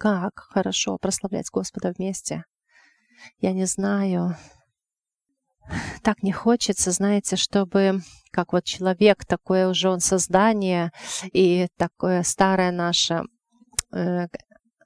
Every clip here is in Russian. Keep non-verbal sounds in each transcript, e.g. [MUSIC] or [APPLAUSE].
как хорошо прославлять Господа вместе. Я не знаю, так не хочется, знаете, чтобы как вот человек, такое уже он создание, и такое старое наше, э,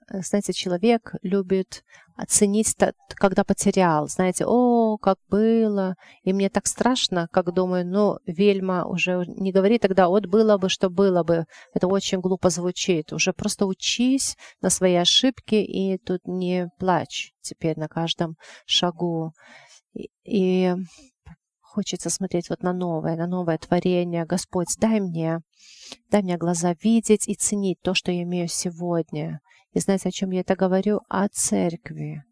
знаете, человек любит оценить, когда потерял. Знаете, о, как было. И мне так страшно, как думаю, ну, Вельма уже не говори тогда, вот было бы, что было бы. Это очень глупо звучит. Уже просто учись на свои ошибки и тут не плачь теперь на каждом шагу. И, и хочется смотреть вот на новое, на новое творение. Господь, дай мне, дай мне глаза видеть и ценить то, что я имею сегодня. И знаете, о чем я это говорю? О церкви,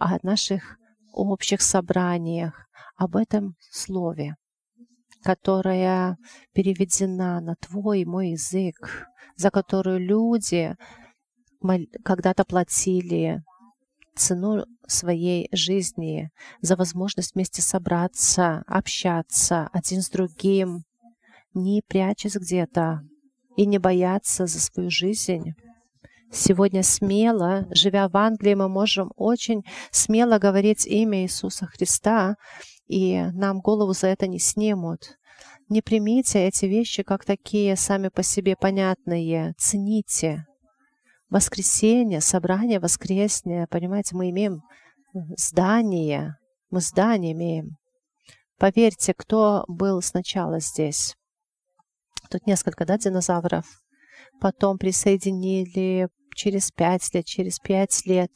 о наших общих собраниях, об этом слове, которое переведена на твой и мой язык, за которую люди когда-то платили цену своей жизни, за возможность вместе собраться, общаться один с другим, не прячась где-то и не бояться за свою жизнь. Сегодня смело, живя в Англии, мы можем очень смело говорить имя Иисуса Христа, и нам голову за это не снимут. Не примите эти вещи как такие сами по себе понятные. Цените. Воскресенье, собрание воскресное, понимаете, мы имеем здание, мы здание имеем. Поверьте, кто был сначала здесь? Тут несколько, да, динозавров. Потом присоединили через пять лет, через пять лет.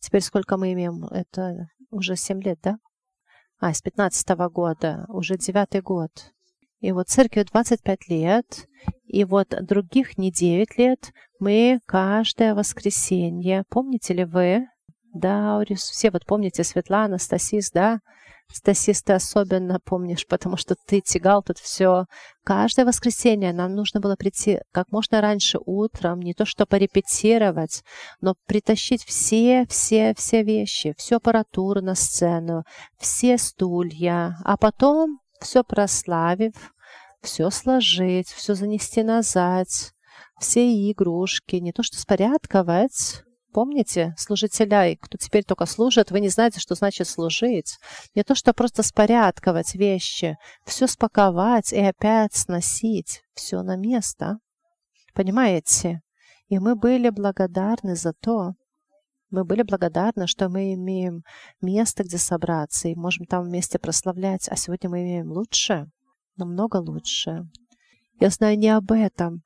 Теперь сколько мы имеем? Это уже семь лет, да? А, с пятнадцатого года, уже девятый год. И вот церкви 25 лет, и вот других не 9 лет мы каждое воскресенье, помните ли вы, да, все вот помните Светлана, Стасис, да, Стасис, ты особенно помнишь, потому что ты тягал тут все. Каждое воскресенье нам нужно было прийти как можно раньше утром, не то что порепетировать, но притащить все, все, все вещи, всю аппаратуру на сцену, все стулья, а потом все прославив, все сложить, все занести назад, все игрушки, не то что спорядковать, Помните служителя, кто теперь только служит, вы не знаете, что значит служить. Не то, что просто спорядковать вещи, все спаковать и опять сносить, все на место. Понимаете? И мы были благодарны за то, мы были благодарны, что мы имеем место, где собраться, и можем там вместе прославлять. А сегодня мы имеем лучше, намного лучше. Я знаю не об этом,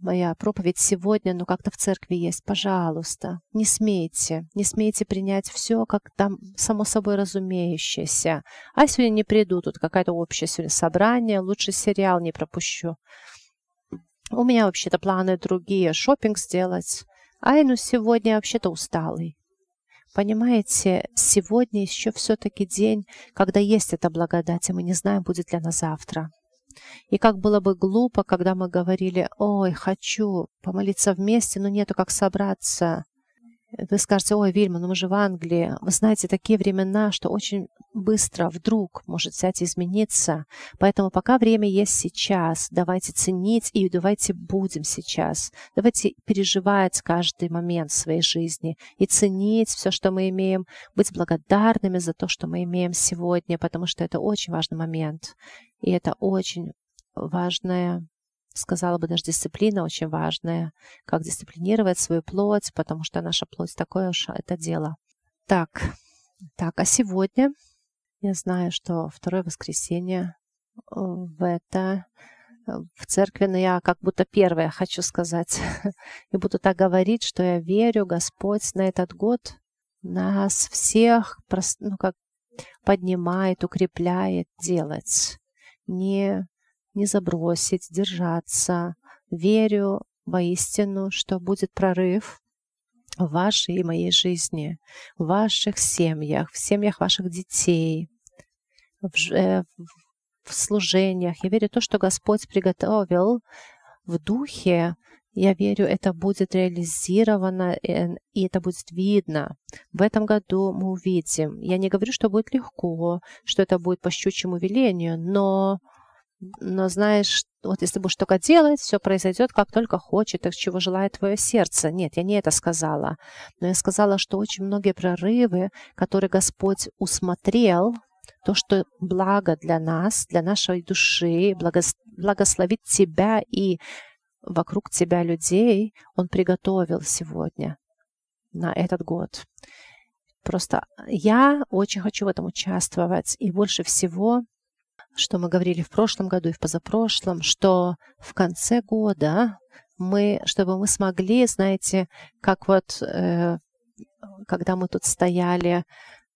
моя проповедь сегодня, но как-то в церкви есть. Пожалуйста, не смейте, не смейте принять все, как там само собой разумеющееся. А сегодня не приду, тут какая-то общее сегодня собрание, лучше сериал не пропущу. У меня вообще-то планы другие, шопинг сделать. Ай, ну сегодня вообще-то усталый. Понимаете, сегодня еще все-таки день, когда есть эта благодать, и мы не знаем, будет ли она завтра. И как было бы глупо, когда мы говорили, ой, хочу помолиться вместе, но нету как собраться. Вы скажете, ой, Вильма, ну мы же в Англии. Вы знаете, такие времена, что очень быстро, вдруг может взять и измениться. Поэтому пока время есть сейчас, давайте ценить и давайте будем сейчас. Давайте переживать каждый момент своей жизни и ценить все, что мы имеем, быть благодарными за то, что мы имеем сегодня, потому что это очень важный момент. И это очень важная, сказала бы даже дисциплина очень важная, как дисциплинировать свою плоть, потому что наша плоть такое уж это дело. Так, так, а сегодня я знаю, что второе воскресенье э, в это э, в церкви, но я как будто первая хочу сказать. [LAUGHS] И буду так говорить, что я верю, Господь на этот год нас всех ну, как поднимает, укрепляет делать не, не забросить, держаться. Верю воистину, что будет прорыв в вашей и моей жизни, в ваших семьях, в семьях ваших детей, в, э, в служениях. Я верю в то, что Господь приготовил в духе, я верю, это будет реализировано, э, и это будет видно. В этом году мы увидим. Я не говорю, что будет легко, что это будет по щучьему велению, но но знаешь, вот если будешь только делать, все произойдет, как только хочет, так чего желает твое сердце. Нет, я не это сказала. Но я сказала, что очень многие прорывы, которые Господь усмотрел, то, что благо для нас, для нашей души, благословит тебя и вокруг тебя людей, Он приготовил сегодня на этот год. Просто я очень хочу в этом участвовать. И больше всего что мы говорили в прошлом году и в позапрошлом, что в конце года мы, чтобы мы смогли, знаете, как вот э, когда мы тут стояли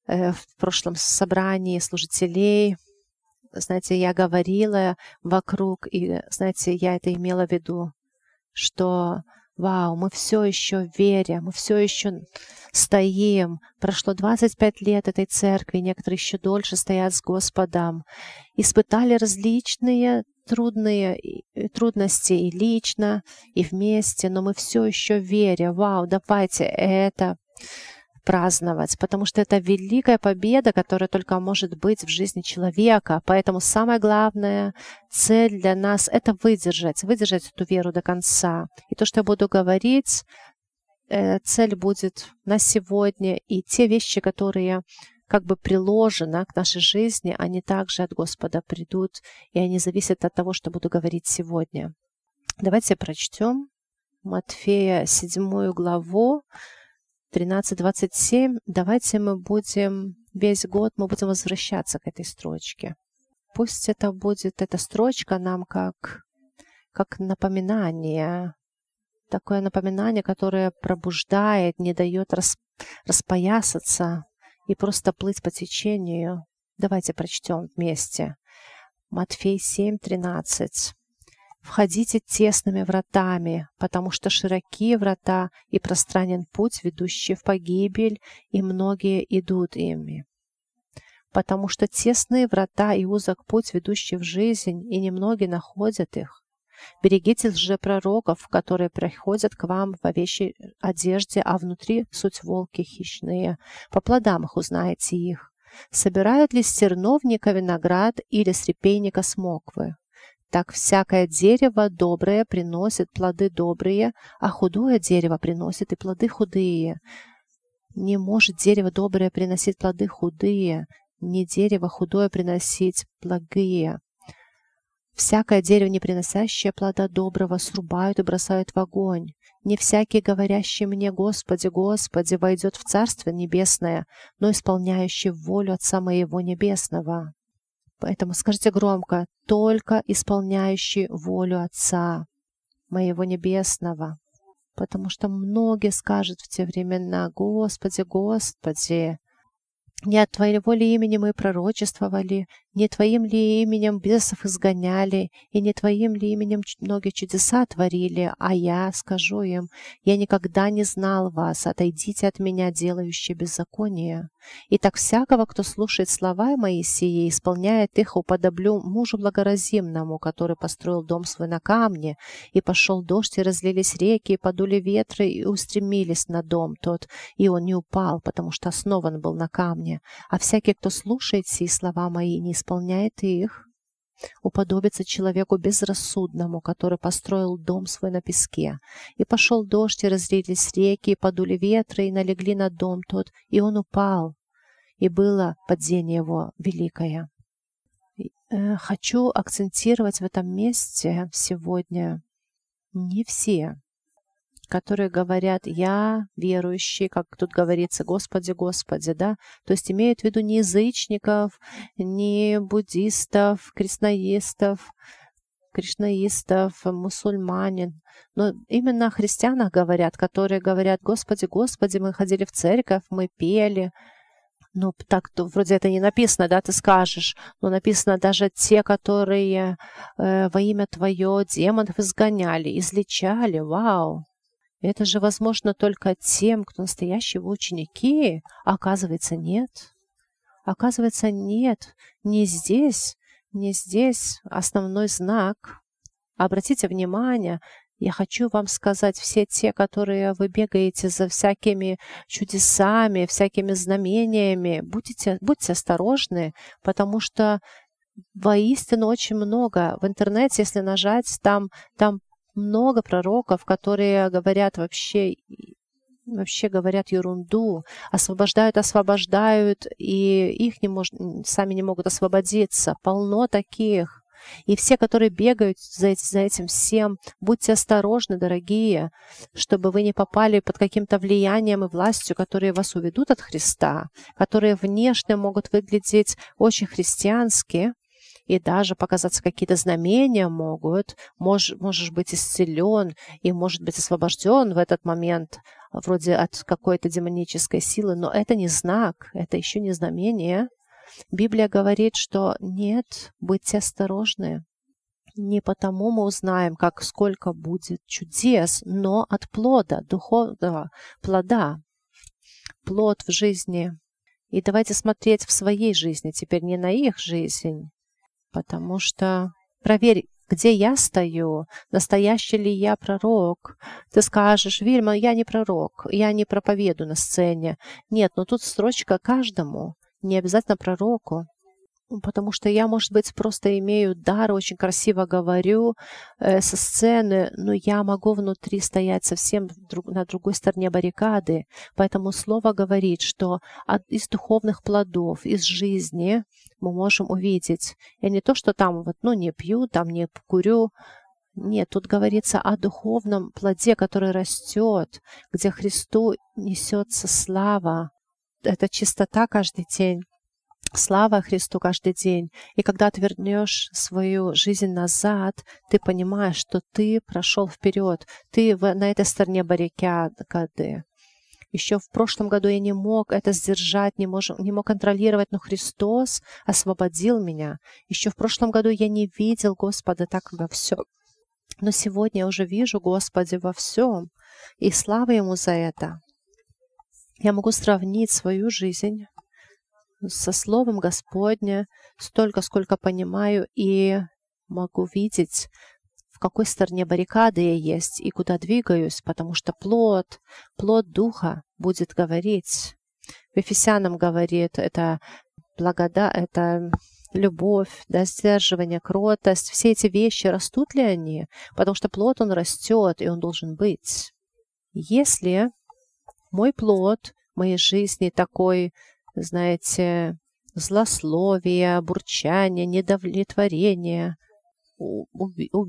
э, в прошлом собрании служителей, знаете, я говорила вокруг, и, знаете, я это имела в виду, что Вау, мы все еще верим, мы все еще стоим. Прошло 25 лет этой церкви, некоторые еще дольше стоят с Господом. Испытали различные трудные трудности и лично, и вместе, но мы все еще верим. Вау, давайте это праздновать, потому что это великая победа, которая только может быть в жизни человека. Поэтому самая главная цель для нас — это выдержать, выдержать эту веру до конца. И то, что я буду говорить, э, цель будет на сегодня, и те вещи, которые как бы приложены к нашей жизни, они также от Господа придут, и они зависят от того, что буду говорить сегодня. Давайте прочтем Матфея 7 главу, 13.27, давайте мы будем весь год, мы будем возвращаться к этой строчке. Пусть это будет, эта строчка нам как, как напоминание, такое напоминание, которое пробуждает, не дает рас, распоясаться и просто плыть по течению. Давайте прочтем вместе. Матфей 7.13. Входите тесными вратами, потому что широкие врата и пространен путь, ведущий в погибель, и многие идут ими. Потому что тесные врата и узок путь, ведущий в жизнь, и немногие находят их. Берегите лжепророков, которые приходят к вам в овечьей одежде, а внутри суть волки хищные. По плодам их узнаете их. Собирают ли с терновника виноград или с репейника смоквы? Так всякое дерево доброе приносит плоды добрые, а худое дерево приносит и плоды худые. Не может дерево доброе приносить плоды худые, не дерево худое приносить благие. Всякое дерево, не приносящее плода доброго, срубают и бросают в огонь. Не всякий, говорящий мне, Господи, Господи, войдет в Царство Небесное, но исполняющий волю Отца Моего Небесного. Поэтому скажите громко, только исполняющий волю Отца моего Небесного. Потому что многие скажут в те времена, Господи, Господи, не от Твоего ли имени мы пророчествовали, не Твоим ли именем бесов изгоняли, и не Твоим ли именем многие чудеса творили, а я скажу им, я никогда не знал вас, отойдите от меня, делающие беззаконие. И так всякого, кто слушает слова мои сии, исполняет их, уподоблю мужу благоразимному, который построил дом свой на камне, и пошел дождь, и разлились реки, и подули ветры, и устремились на дом тот, и он не упал, потому что основан был на камне. А всякий, кто слушает сии слова мои, не исполняет их, уподобится человеку безрассудному, который построил дом свой на песке. И пошел дождь, и разлились реки, и подули ветры, и налегли на дом тот, и он упал, и было падение его великое. Э, хочу акцентировать в этом месте сегодня не все которые говорят «я верующий», как тут говорится «Господи, Господи», да, то есть имеют в виду не язычников, не буддистов, кришнаистов, кришнаистов, мусульманин, но именно о христианах говорят, которые говорят «Господи, Господи, мы ходили в церковь, мы пели», ну, так то вроде это не написано, да, ты скажешь, но написано даже те, которые э, во имя Твое демонов изгоняли, излечали, вау. Это же возможно только тем, кто настоящие ученики, оказывается нет. Оказывается нет, не здесь, не здесь основной знак. Обратите внимание, я хочу вам сказать, все те, которые вы бегаете за всякими чудесами, всякими знамениями, будьте, будьте осторожны, потому что воистину очень много. В интернете, если нажать, там, там много пророков, которые говорят вообще вообще говорят ерунду, освобождают, освобождают, и их не мож... сами не могут освободиться. Полно таких. И все, которые бегают за, за этим всем, будьте осторожны, дорогие, чтобы вы не попали под каким-то влиянием и властью, которые вас уведут от Христа, которые внешне могут выглядеть очень христиански, и даже показаться какие-то знамения могут. Мож, можешь быть исцелен и может быть освобожден в этот момент, вроде от какой-то демонической силы, но это не знак, это еще не знамение. Библия говорит, что нет, будьте осторожны. Не потому мы узнаем, как сколько будет чудес, но от плода, духовного плода. Плод в жизни. И давайте смотреть в своей жизни, теперь не на их жизнь, потому что проверь, где я стою, настоящий ли я пророк. Ты скажешь, Вильма, я не пророк, я не проповеду на сцене. Нет, но тут строчка каждому не обязательно пророку, потому что я, может быть, просто имею дар, очень красиво говорю э, со сцены, но я могу внутри стоять совсем друг, на другой стороне баррикады. Поэтому слово говорит, что от, из духовных плодов, из жизни мы можем увидеть. И не то, что там вот, ну, не пью, там не курю, нет, тут говорится о духовном плоде, который растет, где Христу несется слава, это чистота каждый день. Слава Христу каждый день. И когда ты вернешь свою жизнь назад, ты понимаешь, что ты прошел вперед. Ты на этой стороне баррикады. Еще в прошлом году я не мог это сдержать, не, мож, не мог контролировать, но Христос освободил меня. Еще в прошлом году я не видел Господа так во всем. Но сегодня я уже вижу Господа во всем. И слава Ему за это. Я могу сравнить свою жизнь со Словом Господня столько, сколько понимаю, и могу видеть, какой стороне баррикады я есть и куда двигаюсь, потому что плод, плод Духа будет говорить. В Ефесянам говорит, это благода, это любовь, да, сдерживание, кротость, все эти вещи, растут ли они? Потому что плод, он растет, и он должен быть. Если мой плод моей жизни такой, знаете, злословие, бурчание, недовлетворение, уби, уб,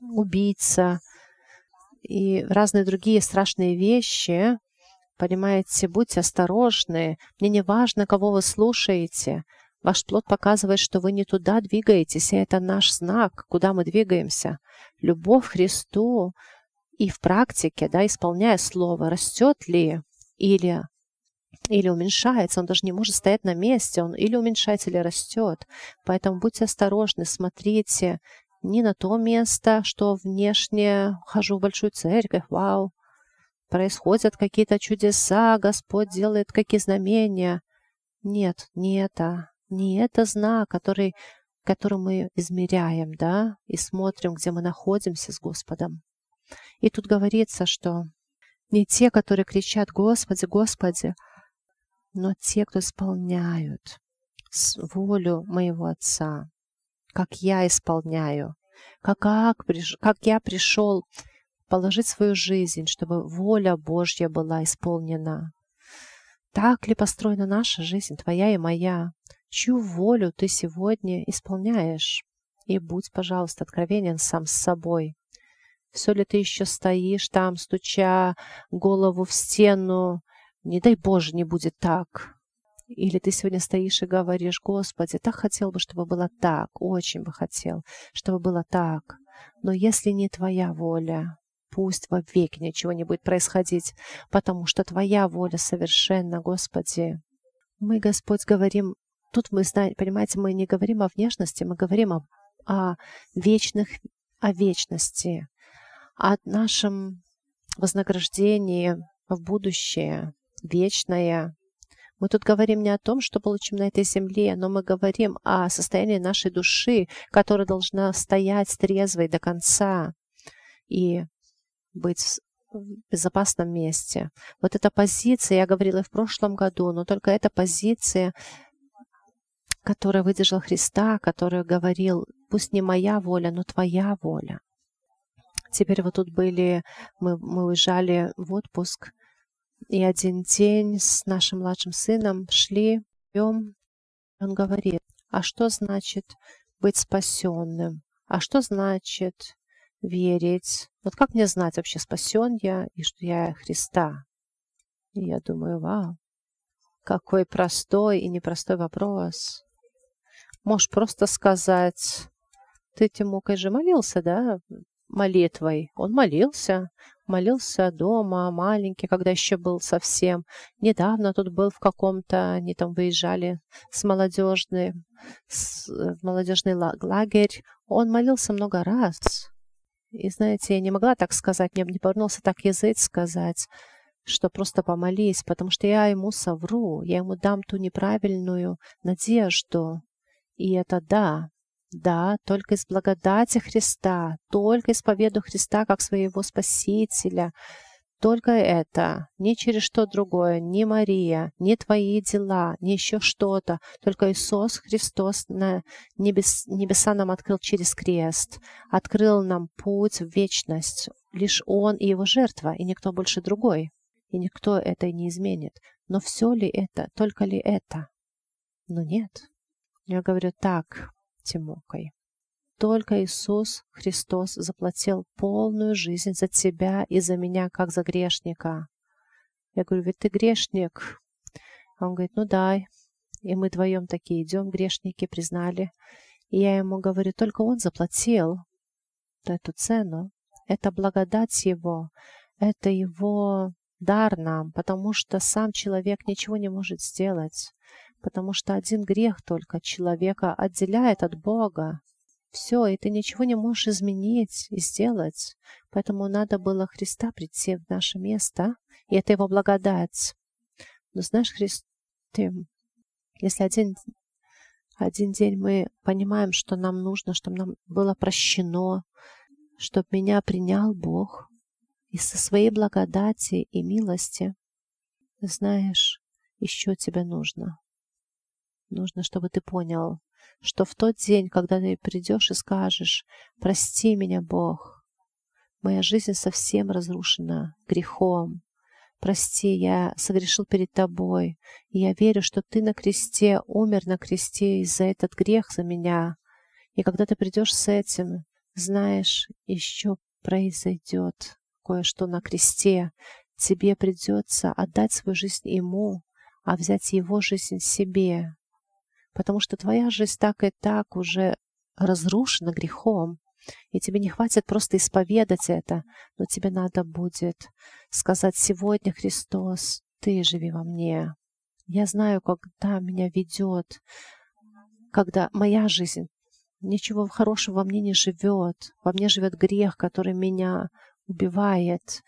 убийца и разные другие страшные вещи, понимаете, будьте осторожны. Мне не важно, кого вы слушаете. Ваш плод показывает, что вы не туда двигаетесь, и это наш знак, куда мы двигаемся. Любовь к Христу и в практике, да, исполняя Слово, растет ли или, или уменьшается, он даже не может стоять на месте, он или уменьшается, или растет. Поэтому будьте осторожны, смотрите не на то место, что внешне хожу в большую церковь, вау, происходят какие-то чудеса, Господь делает какие знамения. Нет, не это, не это знак, который, который мы измеряем, да, и смотрим, где мы находимся с Господом. И тут говорится, что не те, которые кричат «Господи, Господи», но те, кто исполняют волю моего Отца, как я исполняю, как, как, как я пришел положить свою жизнь, чтобы воля Божья была исполнена. Так ли построена наша жизнь, твоя и моя? Чью волю ты сегодня исполняешь? И будь, пожалуйста, откровенен сам с собой. Все ли ты еще стоишь там, стуча голову в стену? Не дай Боже, не будет так. Или ты сегодня стоишь и говоришь, Господи, так хотел бы, чтобы было так, очень бы хотел, чтобы было так. Но если не твоя воля, пусть во веки ничего не будет происходить, потому что твоя воля совершенно, Господи. Мы, Господь, говорим, тут мы знаем, понимаете, мы не говорим о внешности, мы говорим о, о вечных, о вечности о нашем вознаграждении в будущее, вечное. Мы тут говорим не о том, что получим на этой земле, но мы говорим о состоянии нашей души, которая должна стоять трезвой до конца и быть в безопасном месте. Вот эта позиция, я говорила и в прошлом году, но только эта позиция который выдержал Христа, который говорил, пусть не моя воля, но твоя воля. Теперь вот тут были, мы, мы уезжали в отпуск, и один день с нашим младшим сыном шли, пьем, он говорит, а что значит быть спасенным? А что значит верить? Вот как мне знать вообще, спасен я и что я Христа? И я думаю, вау, какой простой и непростой вопрос. Можешь просто сказать, ты, Тимукой же молился, да, молитвой. Он молился, молился дома, маленький, когда еще был совсем. Недавно тут был в каком-то, они там выезжали с молодежной, с, в молодежный лагерь. Он молился много раз. И знаете, я не могла так сказать, мне не повернулся так язык сказать, что просто помолись, потому что я ему совру, я ему дам ту неправильную надежду. И это да, да, только из благодати Христа, только исповеду Христа как своего Спасителя. Только это, ни через что другое, ни Мария, ни твои дела, ни еще что-то. Только Иисус Христос на небес, небеса нам открыл через крест, открыл нам путь в вечность. Лишь Он и Его жертва, и никто больше другой. И никто это не изменит. Но все ли это, только ли это? Но нет. Я говорю так, Тимокой. Только Иисус Христос заплатил полную жизнь за тебя и за меня, как за грешника. Я говорю, ведь ты грешник. Он говорит, ну дай. И мы вдвоем такие идем, грешники, признали. И я ему говорю, только он заплатил эту цену. Это благодать его, это его дар нам, потому что сам человек ничего не может сделать потому что один грех только человека отделяет от Бога. Все, и ты ничего не можешь изменить и сделать. Поэтому надо было Христа прийти в наше место, и это Его благодать. Но знаешь, Христ, ты, если один, один день мы понимаем, что нам нужно, чтобы нам было прощено, чтобы меня принял Бог, и со своей благодати и милости, знаешь, еще тебе нужно. Нужно, чтобы ты понял, что в тот день, когда ты придешь и скажешь «Прости меня, Бог, моя жизнь совсем разрушена грехом, прости, я согрешил перед тобой, и я верю, что ты на кресте, умер на кресте из-за этот грех за меня». И когда ты придешь с этим, знаешь, еще произойдет кое-что на кресте. Тебе придется отдать свою жизнь Ему, а взять Его жизнь себе потому что твоя жизнь так и так уже разрушена грехом, и тебе не хватит просто исповедать это, но тебе надо будет сказать сегодня, Христос, Ты живи во мне. Я знаю, когда меня ведет, когда моя жизнь, ничего хорошего во мне не живет. Во мне живет грех, который меня убивает,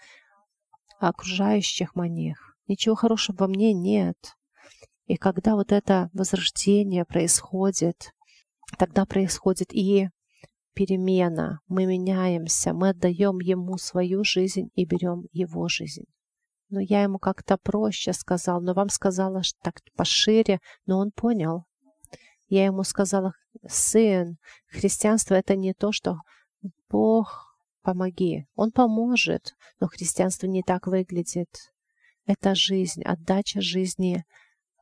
а окружающих моих. Ничего хорошего во мне нет. И когда вот это возрождение происходит, тогда происходит и перемена. Мы меняемся, мы отдаем ему свою жизнь и берем его жизнь. Но я ему как-то проще сказал, но вам сказала так пошире, но он понял. Я ему сказала, сын, христианство это не то, что Бог, помоги. Он поможет, но христианство не так выглядит. Это жизнь, отдача жизни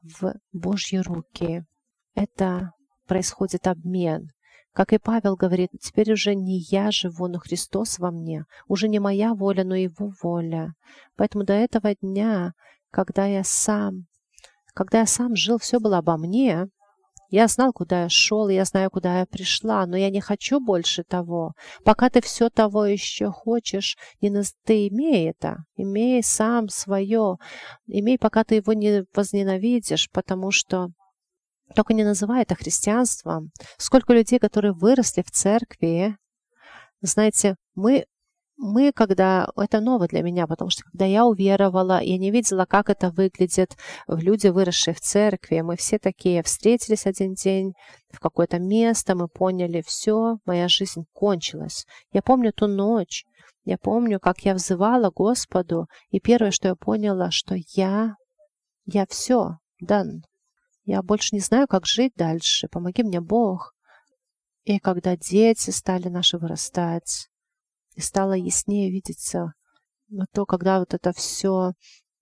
в Божьи руки. Это происходит обмен. Как и Павел говорит, теперь уже не я живу, но Христос во мне. Уже не моя воля, но Его воля. Поэтому до этого дня, когда я сам, когда я сам жил, все было обо мне, я знал, куда я шел, я знаю, куда я пришла, но я не хочу больше того. Пока ты все того еще хочешь, не наз... ты имей это, имей сам свое, имей, пока ты его не возненавидишь, потому что только не называй это христианством. Сколько людей, которые выросли в церкви, знаете, мы мы, когда... Это ново для меня, потому что когда я уверовала, я не видела, как это выглядит в люди, выросшие в церкви. Мы все такие встретились один день в какое-то место, мы поняли, все, моя жизнь кончилась. Я помню ту ночь, я помню, как я взывала Господу, и первое, что я поняла, что я, я все, дан. Я больше не знаю, как жить дальше. Помоги мне, Бог. И когда дети стали наши вырастать, и стало яснее видеться, но то, когда вот это все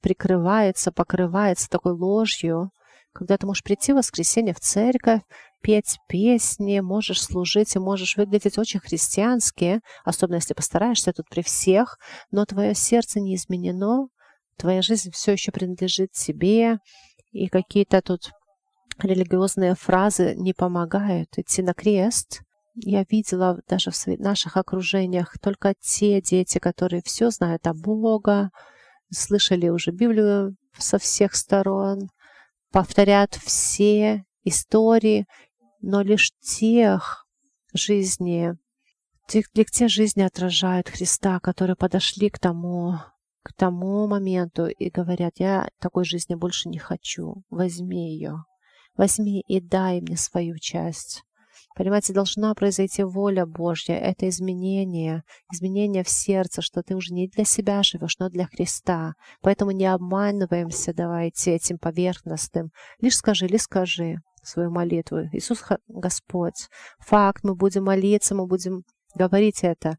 прикрывается, покрывается такой ложью, когда ты можешь прийти в воскресенье в церковь, петь песни, можешь служить и можешь выглядеть очень христиански, особенно если постараешься тут при всех, но твое сердце не изменено, твоя жизнь все еще принадлежит тебе, и какие-то тут религиозные фразы не помогают идти на крест. Я видела даже в наших окружениях только те дети, которые все знают о Бога, слышали уже Библию со всех сторон, повторят все истории, но лишь тех жизни, тех, для те жизни отражают Христа, которые подошли к тому, к тому моменту и говорят, я такой жизни больше не хочу, возьми ее, возьми и дай мне свою часть. Понимаете, должна произойти воля Божья, это изменение, изменение в сердце, что ты уже не для себя живешь, но для Христа. Поэтому не обманываемся, давайте, этим поверхностным. Лишь скажи, лишь скажи свою молитву. Иисус Господь. Факт, мы будем молиться, мы будем говорить это.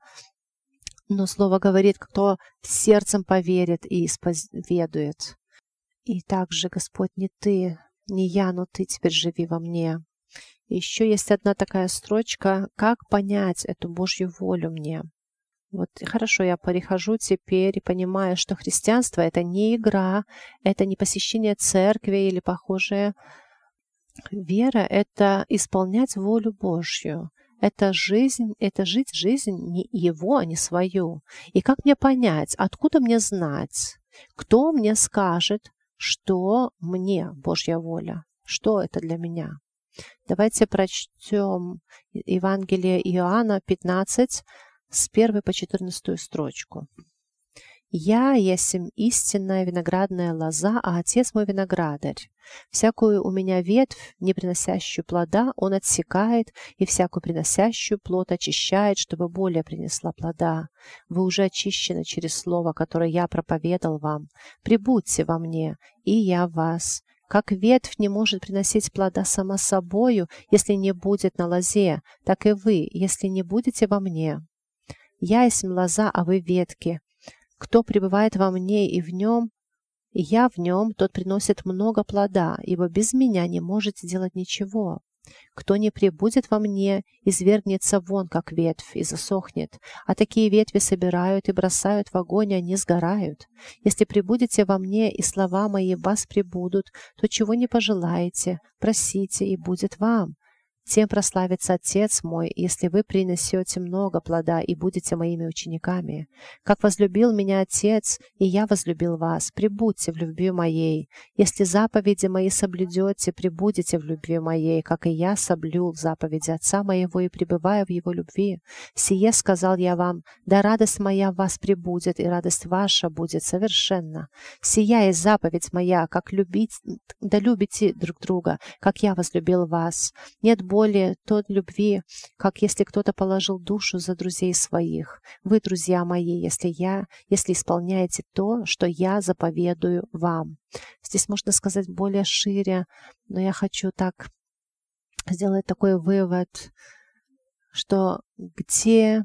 Но Слово говорит, кто сердцем поверит и исповедует. И также, Господь, не ты, не я, но ты теперь живи во мне. Еще есть одна такая строчка, как понять эту Божью волю мне. Вот хорошо, я перехожу теперь и понимаю, что христианство это не игра, это не посещение церкви или похожее. Вера — это исполнять волю Божью. Это жизнь, это жить жизнь не его, а не свою. И как мне понять, откуда мне знать, кто мне скажет, что мне Божья воля, что это для меня? Давайте прочтем Евангелие Иоанна 15 с 1 по 14 строчку. «Я есмь истинная виноградная лоза, а Отец мой виноградарь. Всякую у меня ветвь, не приносящую плода, Он отсекает, и всякую приносящую плод очищает, чтобы более принесла плода. Вы уже очищены через слово, которое я проповедал вам. Прибудьте во мне, и я вас. Как ветвь не может приносить плода сама собою, если не будет на лозе, так и вы, если не будете во мне. Я есть лоза, а вы ветки. Кто пребывает во мне и в нем, и я в нем, тот приносит много плода, ибо без меня не можете делать ничего. Кто не прибудет во мне, извергнется вон, как ветвь, и засохнет. А такие ветви собирают и бросают в огонь, и они сгорают. Если прибудете во мне, и слова мои вас прибудут, то чего не пожелаете, просите, и будет вам. Тем прославится Отец мой, если вы принесете много плода и будете моими учениками. Как возлюбил меня Отец, и я возлюбил вас, прибудьте в любви моей. Если заповеди мои соблюдете, прибудете в любви моей, как и я соблюл заповеди Отца моего и пребываю в его любви. Сие сказал я вам, да радость моя в вас прибудет, и радость ваша будет совершенна. Сия есть заповедь моя, как любить, да любите друг друга, как я возлюбил вас. Нет более тот любви, как если кто-то положил душу за друзей своих. Вы, друзья мои, если я, если исполняете то, что я заповедую вам. Здесь можно сказать более шире, но я хочу так сделать такой вывод, что где,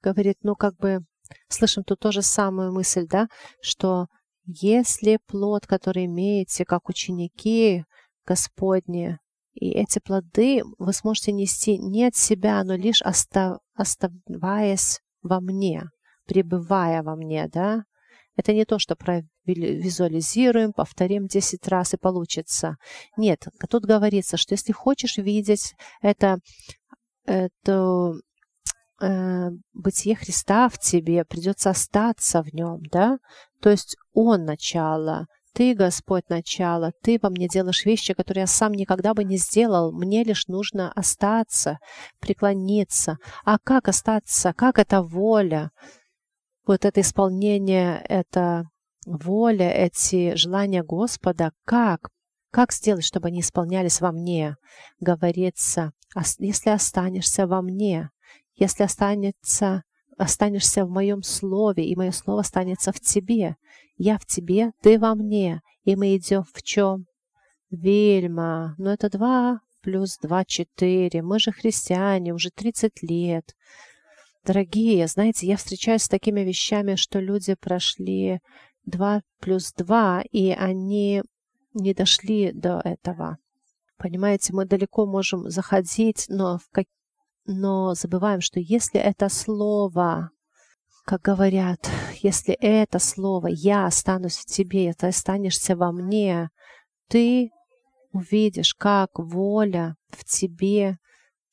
говорит, ну как бы, слышим тут тоже самую мысль, да, что если плод, который имеете, как ученики Господни, и эти плоды вы сможете нести не от себя, но лишь остав, оставаясь во мне, пребывая во мне, да? Это не то, что визуализируем, повторим 10 раз и получится. Нет, тут говорится, что если хочешь видеть это, это э, бытие Христа в тебе, придется остаться в нем, да? То есть Он начало, ты, Господь, начало, Ты во мне делаешь вещи, которые я сам никогда бы не сделал. Мне лишь нужно остаться, преклониться. А как остаться? Как это воля? Вот это исполнение, это воля, эти желания Господа, как? Как сделать, чтобы они исполнялись во мне? Говорится, если останешься во мне, если останется останешься в моем слове, и мое слово останется в тебе. Я в тебе, ты во мне, и мы идем в чем? Вильма, ну это два плюс два, четыре. Мы же христиане, уже 30 лет. Дорогие, знаете, я встречаюсь с такими вещами, что люди прошли два плюс два, и они не дошли до этого. Понимаете, мы далеко можем заходить, но, в как... но забываем, что если это слово, как говорят, если это слово «я останусь в тебе», ты останешься во мне, ты увидишь, как воля в тебе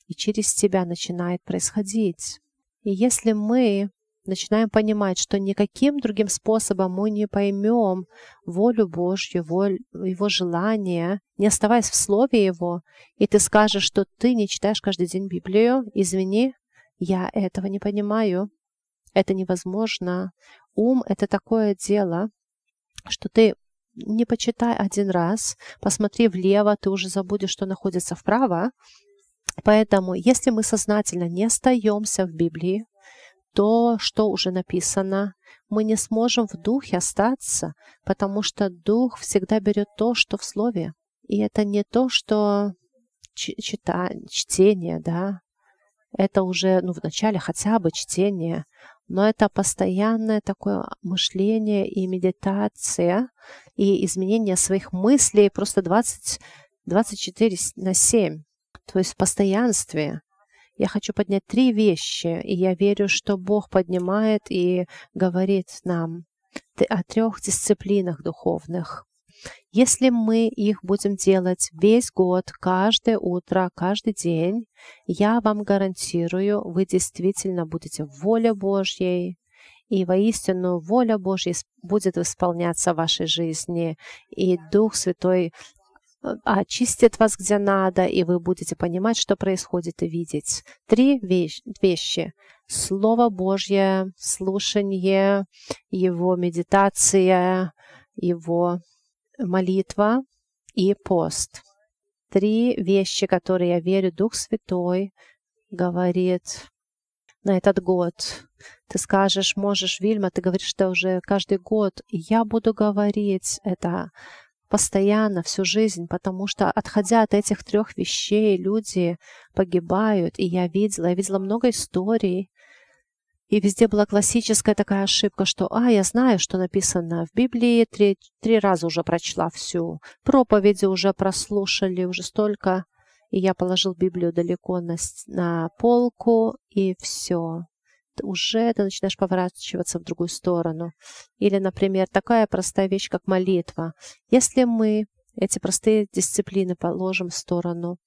и через тебя начинает происходить. И если мы начинаем понимать, что никаким другим способом мы не поймем волю Божью, воль, Его желание, не оставаясь в Слове Его, и ты скажешь, что ты не читаешь каждый день Библию, извини, я этого не понимаю. Это невозможно. Ум — это такое дело, что ты не почитай один раз, посмотри влево, ты уже забудешь, что находится вправо. Поэтому, если мы сознательно не остаемся в Библии, то, что уже написано, мы не сможем в духе остаться, потому что дух всегда берет то, что в слове. И это не то, что чита, чтение, да, это уже, ну, вначале хотя бы чтение, но это постоянное такое мышление и медитация, и изменение своих мыслей просто 20, 24 на 7, то есть в постоянстве. Я хочу поднять три вещи, и я верю, что Бог поднимает и говорит нам о трех дисциплинах духовных. Если мы их будем делать весь год, каждое утро, каждый день, я вам гарантирую, вы действительно будете в воле Божьей, и воистину воля Божья будет исполняться в вашей жизни, и Дух Святой очистит вас где надо, и вы будете понимать, что происходит, и видеть. Три вещи. Слово Божье, слушание, Его медитация, Его молитва и пост. Три вещи, которые, я верю, Дух Святой говорит на этот год. Ты скажешь, можешь, Вильма, ты говоришь, что уже каждый год. я буду говорить это постоянно, всю жизнь, потому что, отходя от этих трех вещей, люди погибают. И я видела, я видела много историй, и везде была классическая такая ошибка, что «а, я знаю, что написано в Библии, три, три раза уже прочла всю, проповеди уже прослушали, уже столько». И я положил Библию далеко на, на полку, и все. Уже ты начинаешь поворачиваться в другую сторону. Или, например, такая простая вещь, как молитва. Если мы эти простые дисциплины положим в сторону,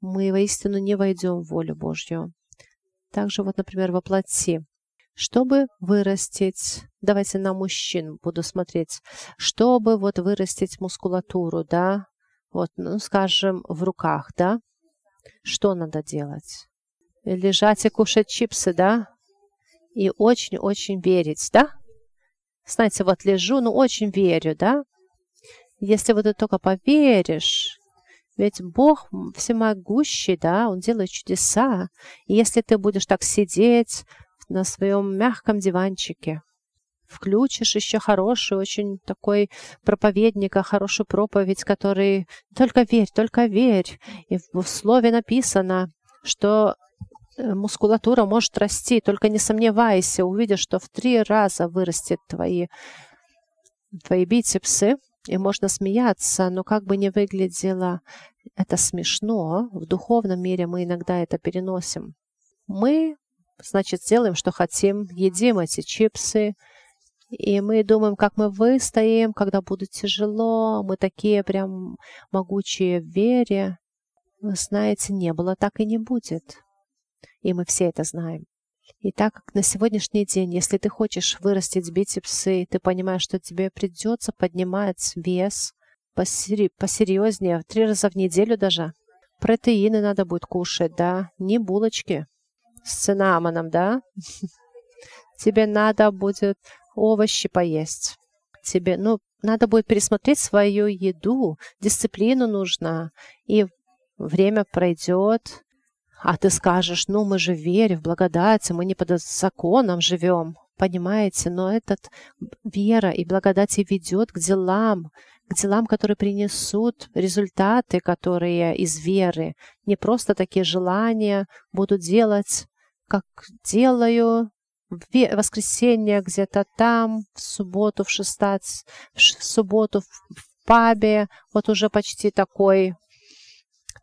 мы воистину не войдем в волю Божью. Также вот, например, воплоти. Чтобы вырастить, давайте на мужчин буду смотреть, чтобы вот вырастить мускулатуру, да, вот, ну, скажем, в руках, да, что надо делать? Лежать и кушать чипсы, да, и очень-очень верить, да? Знаете, вот лежу, ну, очень верю, да? Если вот ты только поверишь, ведь Бог всемогущий, да, Он делает чудеса. И если ты будешь так сидеть на своем мягком диванчике, включишь еще хороший, очень такой проповедника, хорошую проповедь, который только верь, только верь. И в слове написано, что мускулатура может расти, только не сомневайся, увидишь, что в три раза вырастет твои, твои бицепсы, и можно смеяться, но как бы ни выглядело это смешно, в духовном мире мы иногда это переносим. Мы, значит, делаем, что хотим, едим эти чипсы, и мы думаем, как мы выстоим, когда будет тяжело, мы такие прям могучие в вере. Вы знаете, не было, так и не будет. И мы все это знаем. И так как на сегодняшний день, если ты хочешь вырастить бицепсы, ты понимаешь, что тебе придется поднимать вес посери посерьезнее, три раза в неделю даже. Протеины надо будет кушать, да, не булочки с цинамоном, да. [LAUGHS] Тебе надо будет овощи поесть. Тебе, ну, надо будет пересмотреть свою еду, дисциплину нужна, и время пройдет, а ты скажешь, ну мы же верим в благодать, мы не под законом живем, понимаете? Но этот вера и благодать ведет к делам, к делам, которые принесут результаты, которые из веры. Не просто такие желания буду делать, как делаю в воскресенье где-то там, в субботу в 16, в субботу в пабе, вот уже почти такой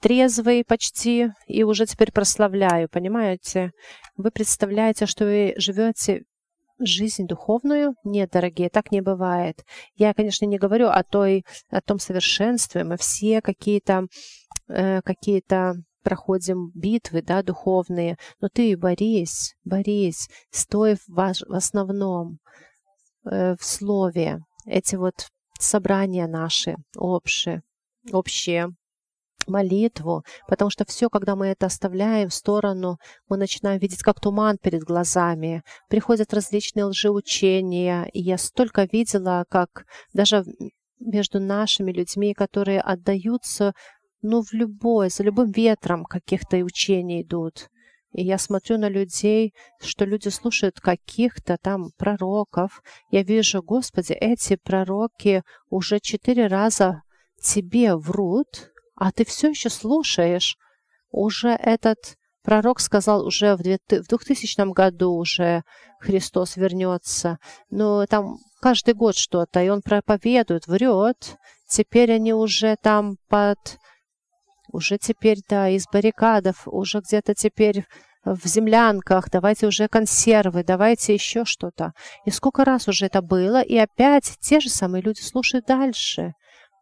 трезвый почти, и уже теперь прославляю, понимаете? Вы представляете, что вы живете жизнь духовную? Нет, дорогие, так не бывает. Я, конечно, не говорю о, той, о том совершенстве. Мы все какие-то э, какие-то проходим битвы, да, духовные, но ты борись, борись, стой в, ваш, в основном, э, в слове. Эти вот собрания наши общие, общие, молитву, потому что все, когда мы это оставляем в сторону, мы начинаем видеть как туман перед глазами. Приходят различные лжеучения, и я столько видела, как даже между нашими людьми, которые отдаются, ну, в любой, за любым ветром каких-то учений идут. И я смотрю на людей, что люди слушают каких-то там пророков. Я вижу, Господи, эти пророки уже четыре раза тебе врут, а ты все еще слушаешь. Уже этот пророк сказал, уже в 2000 году уже Христос вернется. Но там каждый год что-то, и он проповедует, врет. Теперь они уже там под... Уже теперь, да, из баррикадов, уже где-то теперь в землянках, давайте уже консервы, давайте еще что-то. И сколько раз уже это было, и опять те же самые люди слушают дальше.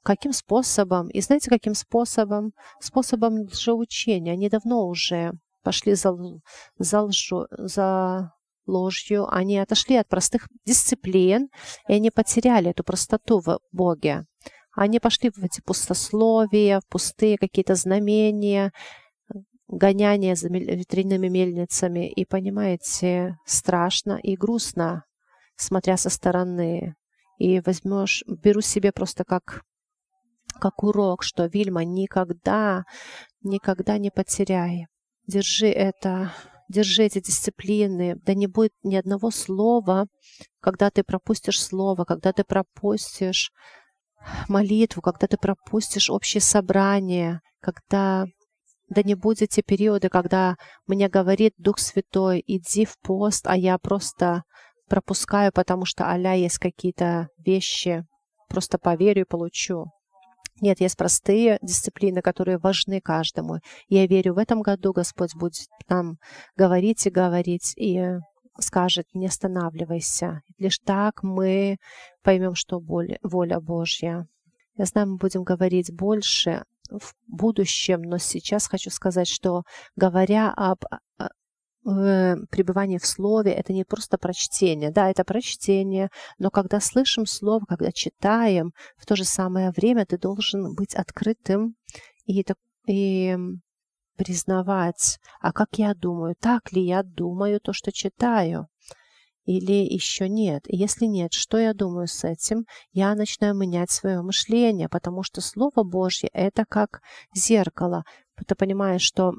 Каким способом? И знаете, каким способом? Способом лжеучения. Они давно уже пошли за, за, лжу, за ложью, они отошли от простых дисциплин, и они потеряли эту простоту в Боге. Они пошли в эти пустословия, в пустые какие-то знамения, гоняния за ветряными мельницами. И, понимаете, страшно и грустно, смотря со стороны. И возьмешь, беру себе просто как как урок, что Вильма никогда, никогда не потеряй. Держи это, держи эти дисциплины. Да не будет ни одного слова, когда ты пропустишь слово, когда ты пропустишь молитву, когда ты пропустишь общее собрание, когда да не будет те периоды, когда мне говорит Дух Святой, иди в пост, а я просто пропускаю, потому что аля есть какие-то вещи, просто поверю и получу. Нет, есть простые дисциплины, которые важны каждому. Я верю, в этом году Господь будет нам говорить и говорить, и скажет, не останавливайся. Лишь так мы поймем, что воля Божья. Я знаю, мы будем говорить больше в будущем, но сейчас хочу сказать, что говоря об э, пребывание в слове — это не просто прочтение. Да, это прочтение, но когда слышим слово, когда читаем, в то же самое время ты должен быть открытым и, и признавать, а как я думаю, так ли я думаю то, что читаю, или еще нет. И если нет, что я думаю с этим? Я начинаю менять свое мышление, потому что Слово Божье — это как зеркало. Ты понимаешь, что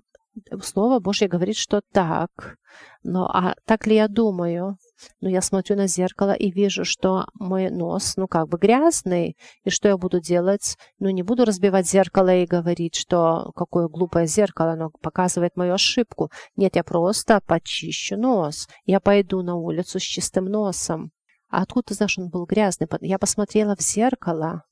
Слово Божье говорит, что так. Но а так ли я думаю? Ну, я смотрю на зеркало и вижу, что мой нос, ну, как бы грязный. И что я буду делать? Ну, не буду разбивать зеркало и говорить, что какое глупое зеркало, оно показывает мою ошибку. Нет, я просто почищу нос. Я пойду на улицу с чистым носом. А откуда ты знаешь, он был грязный? Я посмотрела в зеркало.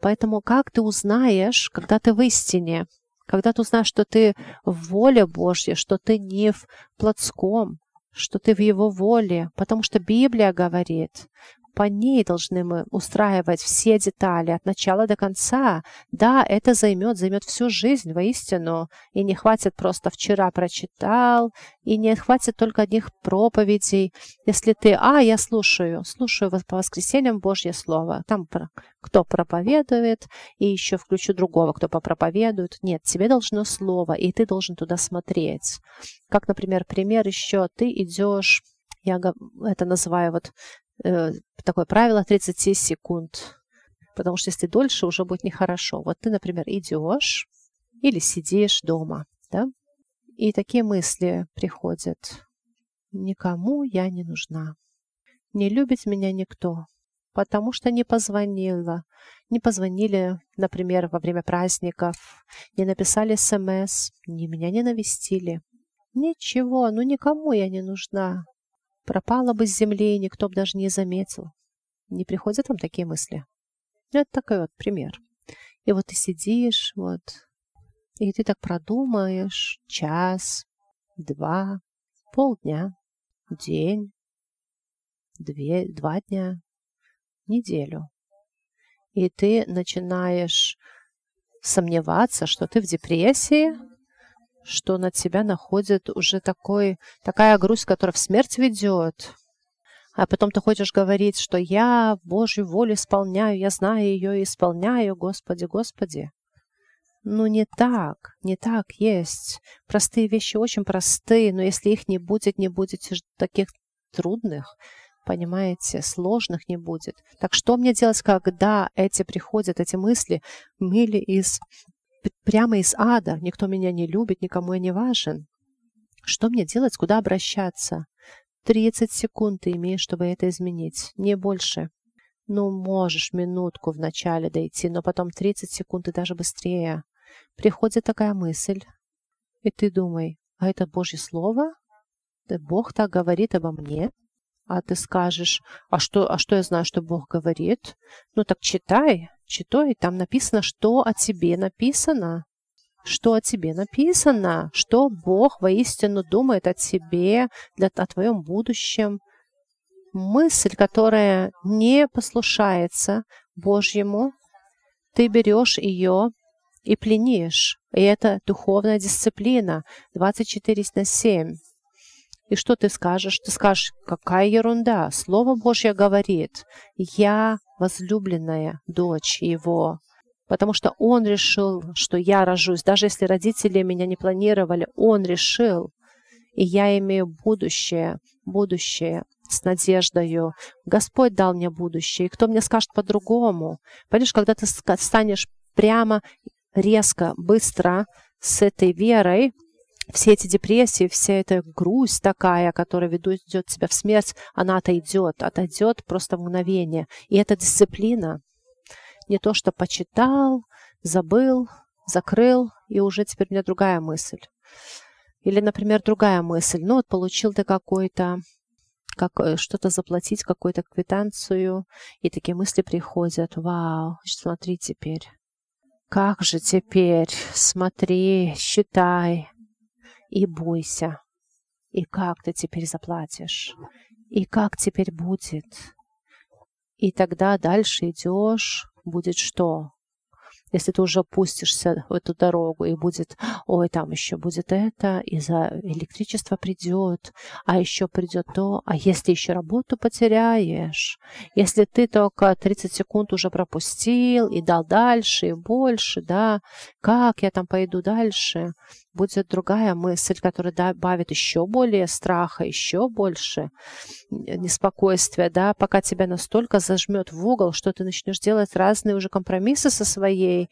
Поэтому как ты узнаешь, когда ты в истине? Когда ты узнаешь, что ты в воле Божьей, что ты не в плотском, что ты в Его воле, потому что Библия говорит, по ней должны мы устраивать все детали от начала до конца. Да, это займет, займет всю жизнь, воистину. И не хватит просто вчера прочитал, и не хватит только одних проповедей. Если ты, а, я слушаю, слушаю по воскресеньям Божье Слово. Там кто проповедует, и еще включу другого, кто попроповедует. Нет, тебе должно Слово, и ты должен туда смотреть. Как, например, пример еще, ты идешь я это называю вот такое правило 30 секунд. Потому что если дольше, уже будет нехорошо. Вот ты, например, идешь или сидишь дома, да, и такие мысли приходят. Никому я не нужна. Не любит меня никто. потому что не позвонила. Не позвонили, например, во время праздников, не написали смс, ни меня не навестили. Ничего, ну никому я не нужна. Пропала бы с земли, никто бы даже не заметил. Не приходят вам такие мысли? Это такой вот пример. И вот ты сидишь, вот, и ты так продумаешь час, два, полдня, день, две, два дня, неделю. И ты начинаешь сомневаться, что ты в депрессии, что на тебя находит уже такой, такая грусть, которая в смерть ведет. А потом ты хочешь говорить, что я Божью волю исполняю, я знаю ее и исполняю, Господи, Господи. Ну, не так, не так есть. Простые вещи очень простые, но если их не будет, не будет таких трудных, понимаете, сложных не будет. Так что мне делать, когда эти приходят, эти мысли, мыли из, прямо из ада, никто меня не любит, никому я не важен? Что мне делать, куда обращаться? 30 секунд ты имеешь, чтобы это изменить, не больше. Ну, можешь минутку вначале дойти, но потом 30 секунд и даже быстрее. Приходит такая мысль, и ты думай, а это Божье Слово? Да Бог так говорит обо мне? А ты скажешь, а что, а что я знаю, что Бог говорит? Ну так читай, читай, там написано, что о тебе написано. Что о тебе написано, что Бог воистину думает о тебе, для, о твоем будущем. Мысль, которая не послушается Божьему, ты берешь ее и пленишь. И это духовная дисциплина 24 на 7. И что ты скажешь? Ты скажешь, какая ерунда. Слово Божье говорит, я возлюбленная дочь его. Потому что он решил, что я рожусь. Даже если родители меня не планировали, он решил. И я имею будущее, будущее с надеждою. Господь дал мне будущее. И кто мне скажет по-другому? Понимаешь, когда ты станешь прямо резко, быстро с этой верой, все эти депрессии, вся эта грусть такая, которая ведет тебя в смерть, она отойдет, отойдет просто в мгновение. И эта дисциплина, не то, что почитал, забыл, закрыл, и уже теперь у меня другая мысль. Или, например, другая мысль. Ну вот получил ты какой-то как э, что-то заплатить, какую-то квитанцию, и такие мысли приходят. Вау, смотри теперь. Как же теперь? Смотри, считай и бойся. И как ты теперь заплатишь? И как теперь будет? И тогда дальше идешь, будет что? Если ты уже пустишься в эту дорогу и будет, ой, там еще будет это, и за электричество придет, а еще придет то, а если еще работу потеряешь, если ты только 30 секунд уже пропустил и дал дальше и больше, да, как я там пойду дальше? Будет другая мысль, которая добавит еще более страха, еще больше неспокойствия, да, пока тебя настолько зажмет в угол, что ты начнешь делать разные уже компромиссы со своей,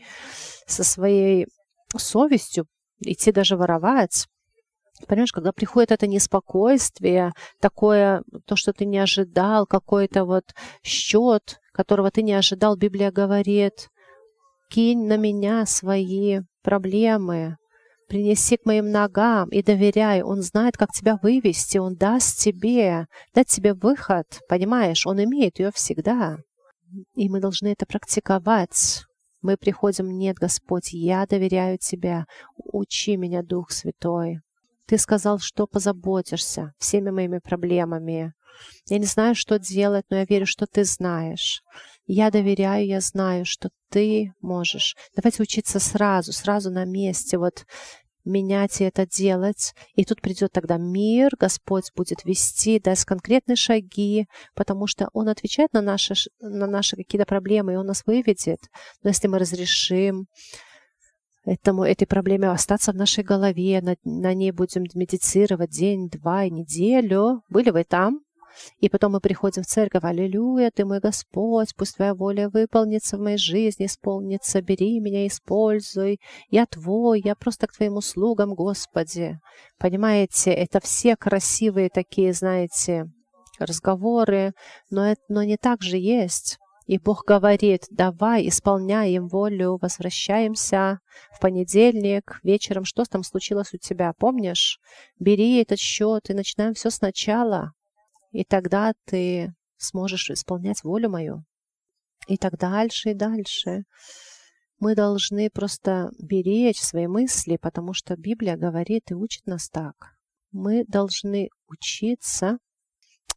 со своей совестью, идти даже воровать. Понимаешь, когда приходит это неспокойствие, такое, то, что ты не ожидал, какой-то вот счет, которого ты не ожидал, Библия говорит, кинь на меня свои проблемы, принеси к моим ногам и доверяй. Он знает, как тебя вывести, Он даст тебе, дать тебе выход. Понимаешь, Он имеет ее всегда. И мы должны это практиковать. Мы приходим, нет, Господь, я доверяю Тебя. Учи меня, Дух Святой. Ты сказал, что позаботишься всеми моими проблемами. Я не знаю, что делать, но я верю, что Ты знаешь. Я доверяю, я знаю, что ты можешь. Давайте учиться сразу, сразу на месте, вот менять и это делать. И тут придет тогда мир, Господь будет вести, даст конкретные шаги, потому что Он отвечает на наши, на наши какие-то проблемы, и Он нас выведет. Но если мы разрешим этому, этой проблеме остаться в нашей голове, на, на ней будем медитировать день, два, неделю. Были вы там? И потом мы приходим в церковь, аллилуйя, ты мой Господь, пусть твоя воля выполнится в моей жизни, исполнится, бери меня, используй, я твой, я просто к твоим услугам, Господи. Понимаете, это все красивые такие, знаете, разговоры, но, это, но не так же есть. И Бог говорит, давай, исполняем волю, возвращаемся в понедельник вечером. Что там случилось у тебя, помнишь? Бери этот счет и начинаем все сначала. И тогда ты сможешь исполнять волю мою. И так дальше, и дальше. Мы должны просто беречь свои мысли, потому что Библия говорит и учит нас так. Мы должны учиться.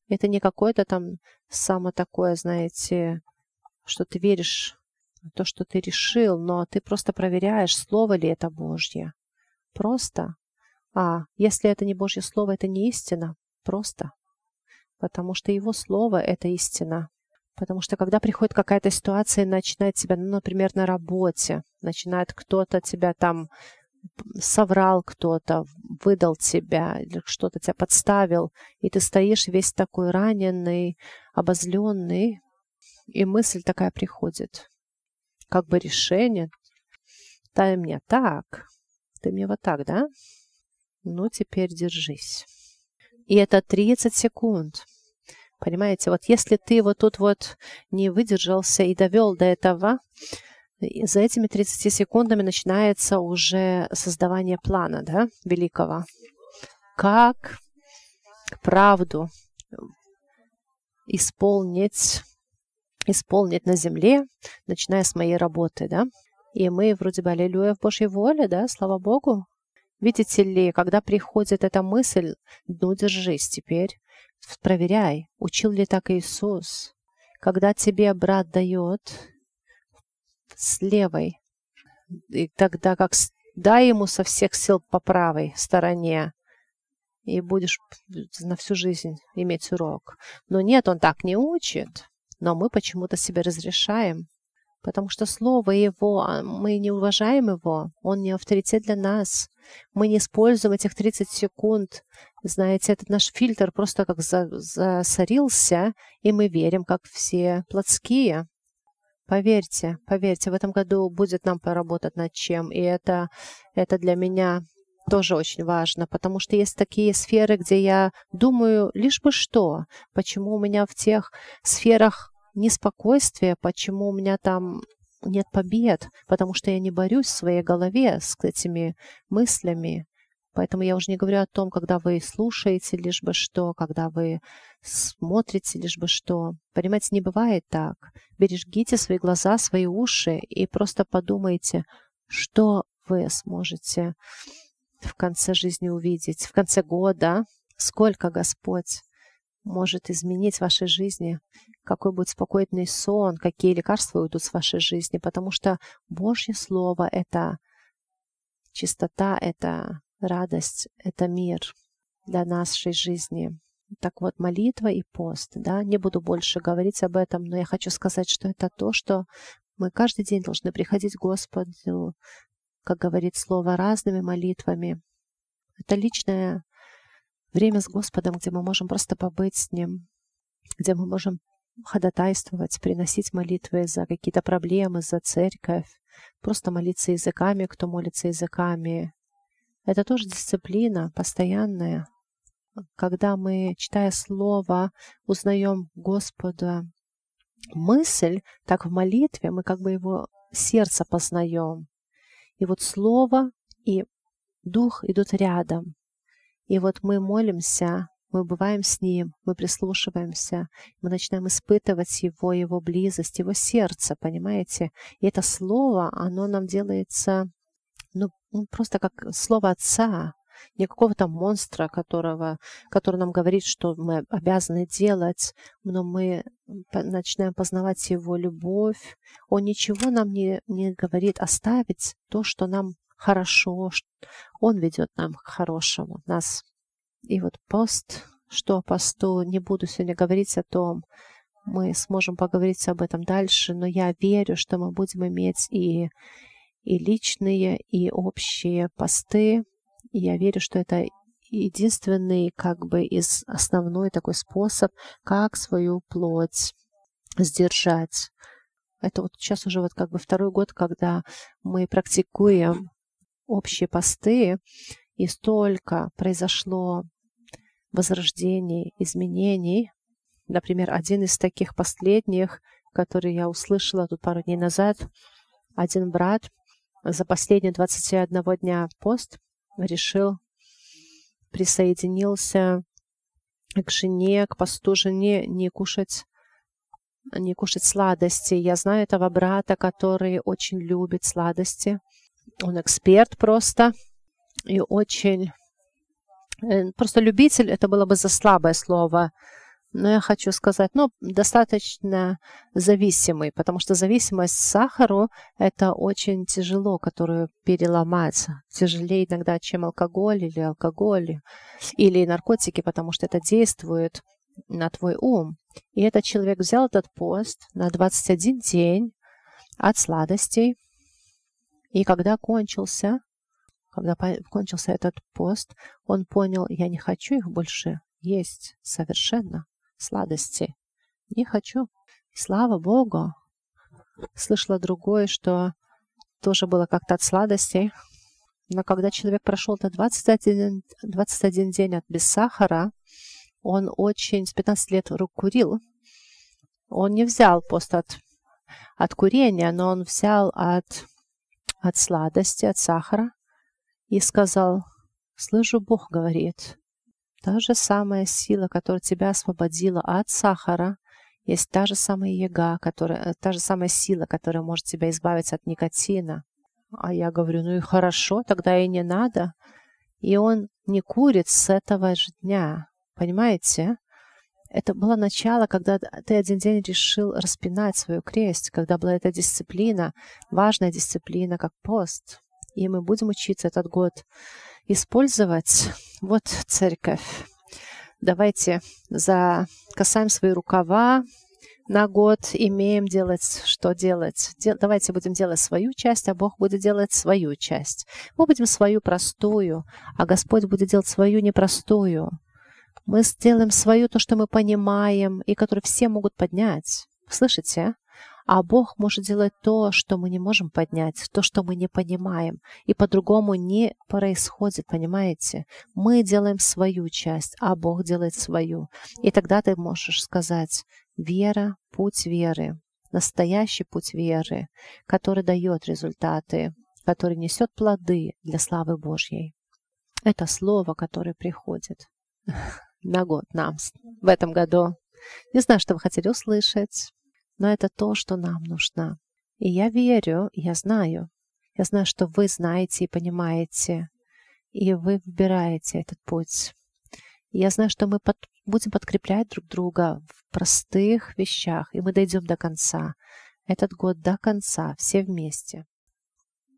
Это не какое-то там само такое, знаете, что ты веришь то, что ты решил, но ты просто проверяешь, слово ли это Божье. Просто. А если это не Божье Слово, это не истина. Просто потому что Его Слово — это истина. Потому что когда приходит какая-то ситуация и начинает тебя, ну, например, на работе, начинает кто-то тебя там соврал кто-то, выдал тебя, что-то тебя подставил, и ты стоишь весь такой раненый, обозленный, и мысль такая приходит, как бы решение, дай мне так, ты мне вот так, да? Ну, теперь держись. И это 30 секунд. Понимаете, вот если ты вот тут вот не выдержался и довел до этого, за этими 30 секундами начинается уже создавание плана, да, великого. Как правду исполнить, исполнить на земле, начиная с моей работы, да. И мы вроде бы аллилуйя в Божьей воле, да, слава Богу. Видите ли, когда приходит эта мысль, ну, держись теперь, проверяй, учил ли так Иисус. Когда тебе брат дает с левой, и тогда как дай ему со всех сил по правой стороне, и будешь на всю жизнь иметь урок. Но нет, он так не учит, но мы почему-то себе разрешаем, потому что слово его, а, мы не уважаем его, он не авторитет для нас. Мы не используем этих 30 секунд. Знаете, этот наш фильтр просто как за, засорился, и мы верим, как все плотские. Поверьте, поверьте, в этом году будет нам поработать над чем. И это, это для меня тоже очень важно, потому что есть такие сферы, где я думаю, лишь бы что, почему у меня в тех сферах неспокойствие, почему у меня там нет побед, потому что я не борюсь в своей голове с этими мыслями. Поэтому я уже не говорю о том, когда вы слушаете лишь бы что, когда вы смотрите лишь бы что. Понимаете, не бывает так. Бережите свои глаза, свои уши и просто подумайте, что вы сможете в конце жизни увидеть, в конце года, сколько Господь может изменить в вашей жизни, какой будет спокойный сон, какие лекарства уйдут с вашей жизни, потому что Божье Слово — это чистота, это радость, это мир для нашей жизни. Так вот, молитва и пост, да, не буду больше говорить об этом, но я хочу сказать, что это то, что мы каждый день должны приходить к Господу, как говорит Слово, разными молитвами. Это личная время с Господом, где мы можем просто побыть с Ним, где мы можем ходатайствовать, приносить молитвы за какие-то проблемы, за церковь, просто молиться языками, кто молится языками. Это тоже дисциплина постоянная. Когда мы, читая Слово, узнаем Господа мысль, так в молитве мы как бы его сердце познаем. И вот Слово и Дух идут рядом. И вот мы молимся, мы бываем с Ним, мы прислушиваемся, мы начинаем испытывать Его, Его близость, Его сердце, понимаете? И это слово, оно нам делается, ну, ну просто как слово Отца, не какого-то монстра, которого, который нам говорит, что мы обязаны делать, но мы начинаем познавать Его любовь. Он ничего нам не, не говорит оставить то, что нам хорошо, Он ведет нам к хорошему, нас. И вот пост, что о посту, не буду сегодня говорить о том, мы сможем поговорить об этом дальше, но я верю, что мы будем иметь и, и личные, и общие посты. И я верю, что это единственный, как бы, из основной такой способ, как свою плоть сдержать. Это вот сейчас уже вот как бы второй год, когда мы практикуем общие посты, и столько произошло возрождений, изменений Например, один из таких последних, который я услышала тут пару дней назад, один брат за последние 21 дня пост решил, присоединился к жене, к посту жене не кушать не кушать сладости. Я знаю этого брата, который очень любит сладости. Он эксперт просто и очень... Э, просто любитель, это было бы за слабое слово. Но я хочу сказать, ну, достаточно зависимый, потому что зависимость к сахару – это очень тяжело, которую переломать. Тяжелее иногда, чем алкоголь или алкоголь, или наркотики, потому что это действует на твой ум. И этот человек взял этот пост на 21 день от сладостей. И когда кончился, когда кончился этот пост, он понял, я не хочу их больше есть совершенно, сладости. Не хочу. Слава Богу, слышала другое, что тоже было как-то от сладостей. Но когда человек прошел это 21, 21 день от без сахара, он очень с 15 лет курил. Он не взял пост от, от курения, но он взял от, от сладости, от сахара и сказал, «Слышу, Бог говорит, та же самая сила, которая тебя освободила от сахара, есть та же самая яга, которая, та же самая сила, которая может тебя избавить от никотина». А я говорю, ну и хорошо, тогда и не надо. И он не курит с этого же дня. Понимаете? Это было начало, когда ты один день решил распинать свою кресть, когда была эта дисциплина, важная дисциплина, как пост. И мы будем учиться этот год использовать. Вот церковь. Давайте закасаем свои рукава на год, имеем делать, что делать. Дел, давайте будем делать свою часть, а Бог будет делать свою часть. Мы будем свою простую, а Господь будет делать свою непростую. Мы сделаем свое, то, что мы понимаем, и которое все могут поднять. Слышите? А Бог может делать то, что мы не можем поднять, то, что мы не понимаем. И по-другому не происходит, понимаете? Мы делаем свою часть, а Бог делает свою. И тогда ты можешь сказать, вера, путь веры, настоящий путь веры, который дает результаты, который несет плоды для славы Божьей. Это слово, которое приходит на год нам в этом году. Не знаю, что вы хотели услышать, но это то, что нам нужно. И я верю, я знаю, я знаю, что вы знаете и понимаете, и вы выбираете этот путь. И я знаю, что мы под, будем подкреплять друг друга в простых вещах, и мы дойдем до конца. Этот год до конца, все вместе.